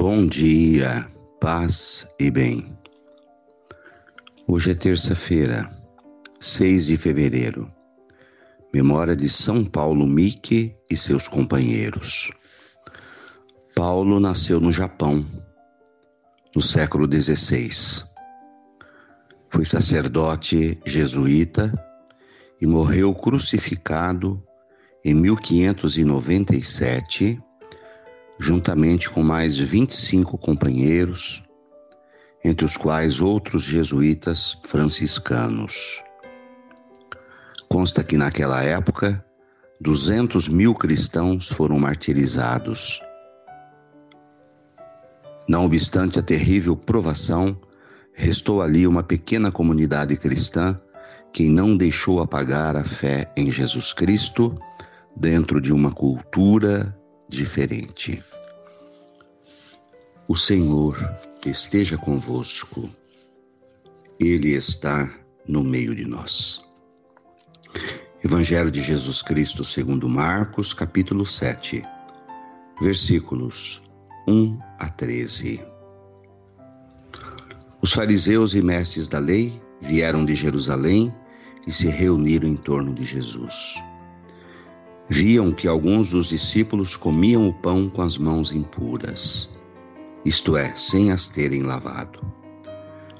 Bom dia, paz e bem. Hoje é terça-feira, 6 de fevereiro. Memória de São Paulo Miki e seus companheiros. Paulo nasceu no Japão, no século XVI. Foi sacerdote jesuíta e morreu crucificado em 1597 juntamente com mais 25 companheiros, entre os quais outros jesuítas franciscanos. Consta que naquela época, 200 mil cristãos foram martirizados. Não obstante a terrível provação, restou ali uma pequena comunidade cristã que não deixou apagar a fé em Jesus Cristo dentro de uma cultura diferente. O Senhor esteja convosco, Ele está no meio de nós. Evangelho de Jesus Cristo segundo Marcos, capítulo 7, versículos 1 a 13. Os fariseus e mestres da lei vieram de Jerusalém e se reuniram em torno de Jesus viam que alguns dos discípulos comiam o pão com as mãos impuras, isto é, sem as terem lavado.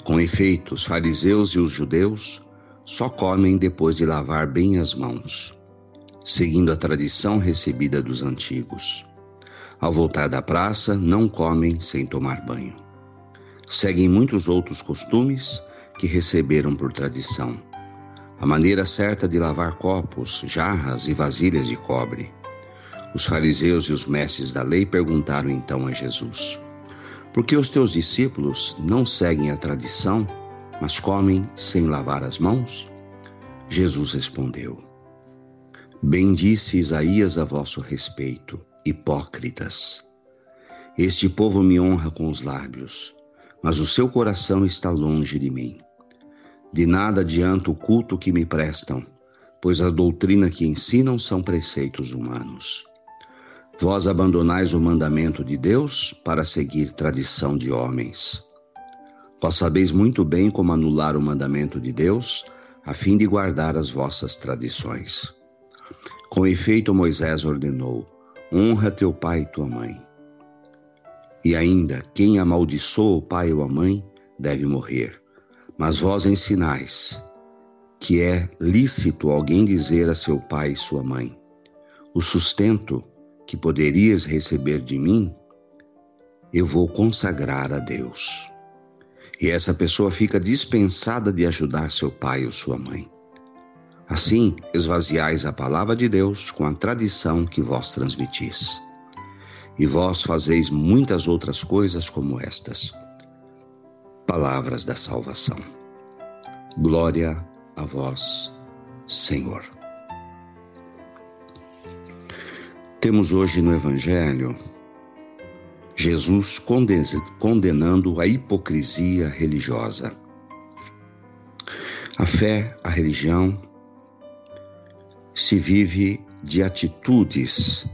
Com efeito, os fariseus e os judeus só comem depois de lavar bem as mãos, seguindo a tradição recebida dos antigos. Ao voltar da praça, não comem sem tomar banho. Seguem muitos outros costumes que receberam por tradição a maneira certa de lavar copos, jarras e vasilhas de cobre. Os fariseus e os mestres da lei perguntaram então a Jesus: Por que os teus discípulos não seguem a tradição, mas comem sem lavar as mãos? Jesus respondeu: Bem disse Isaías a vosso respeito, hipócritas. Este povo me honra com os lábios, mas o seu coração está longe de mim. De nada adianta o culto que me prestam, pois a doutrina que ensinam são preceitos humanos. Vós abandonais o mandamento de Deus para seguir tradição de homens. Vós sabeis muito bem como anular o mandamento de Deus, a fim de guardar as vossas tradições. Com efeito, Moisés ordenou: honra teu pai e tua mãe. E ainda, quem amaldiçoa o pai ou a mãe deve morrer. Mas vós ensinais que é lícito alguém dizer a seu pai e sua mãe: O sustento que poderias receber de mim, eu vou consagrar a Deus. E essa pessoa fica dispensada de ajudar seu pai ou sua mãe. Assim, esvaziais a palavra de Deus com a tradição que vós transmitis. E vós fazeis muitas outras coisas como estas palavras da salvação. Glória a vós, Senhor. Temos hoje no Evangelho Jesus condenando a hipocrisia religiosa. A fé, a religião, se vive de atitudes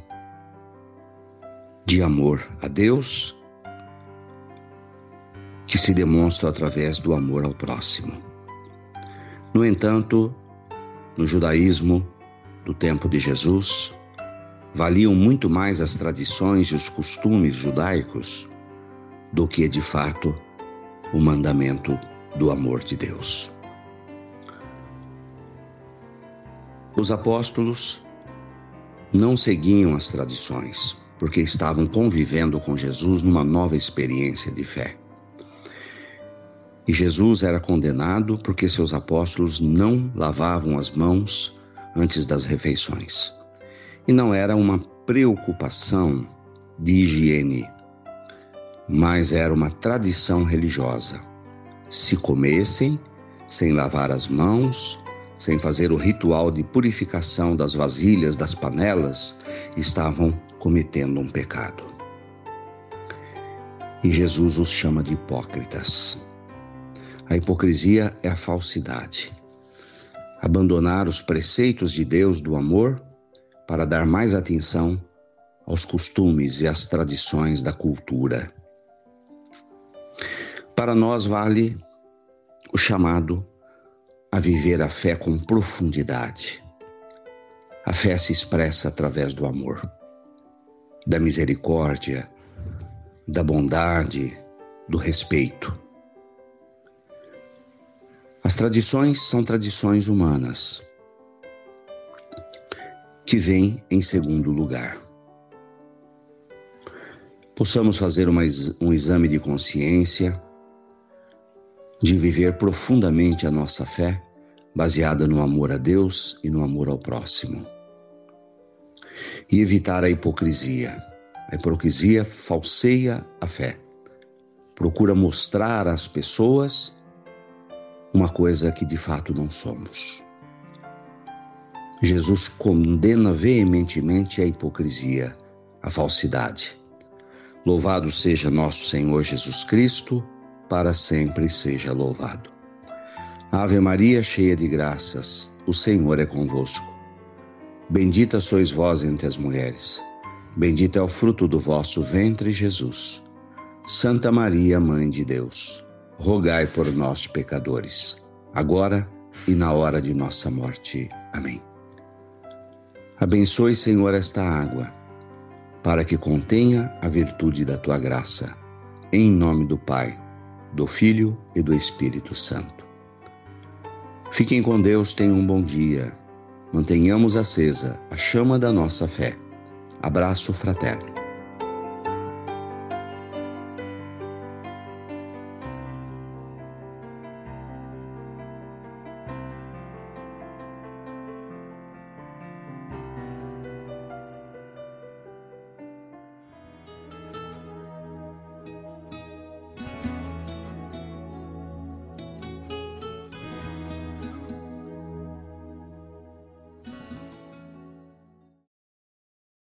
de amor a Deus que se demonstra através do amor ao próximo. No entanto, no judaísmo do tempo de Jesus, valiam muito mais as tradições e os costumes judaicos do que, de fato, o mandamento do amor de Deus. Os apóstolos não seguiam as tradições, porque estavam convivendo com Jesus numa nova experiência de fé. E Jesus era condenado porque seus apóstolos não lavavam as mãos antes das refeições. E não era uma preocupação de higiene, mas era uma tradição religiosa. Se comessem sem lavar as mãos, sem fazer o ritual de purificação das vasilhas, das panelas, estavam cometendo um pecado. E Jesus os chama de hipócritas. A hipocrisia é a falsidade. Abandonar os preceitos de Deus do amor para dar mais atenção aos costumes e às tradições da cultura Para nós vale o chamado a viver a fé com profundidade. A fé se expressa através do amor, da misericórdia, da bondade, do respeito. As tradições são tradições humanas, que vêm em segundo lugar. Possamos fazer uma, um exame de consciência, de viver profundamente a nossa fé, baseada no amor a Deus e no amor ao próximo. E evitar a hipocrisia. A hipocrisia falseia a fé. Procura mostrar às pessoas uma coisa que de fato não somos. Jesus condena veementemente a hipocrisia, a falsidade. Louvado seja nosso Senhor Jesus Cristo, para sempre seja louvado. Ave Maria, cheia de graças, o Senhor é convosco. Bendita sois vós entre as mulheres. Bendito é o fruto do vosso ventre, Jesus. Santa Maria, Mãe de Deus, rogai por nós, pecadores, agora e na hora de nossa morte. Amém. Abençoe, Senhor, esta água, para que contenha a virtude da tua graça. Em nome do Pai, do Filho e do Espírito Santo. Fiquem com Deus, tenham um bom dia. Mantenhamos acesa a chama da nossa fé. Abraço fraterno.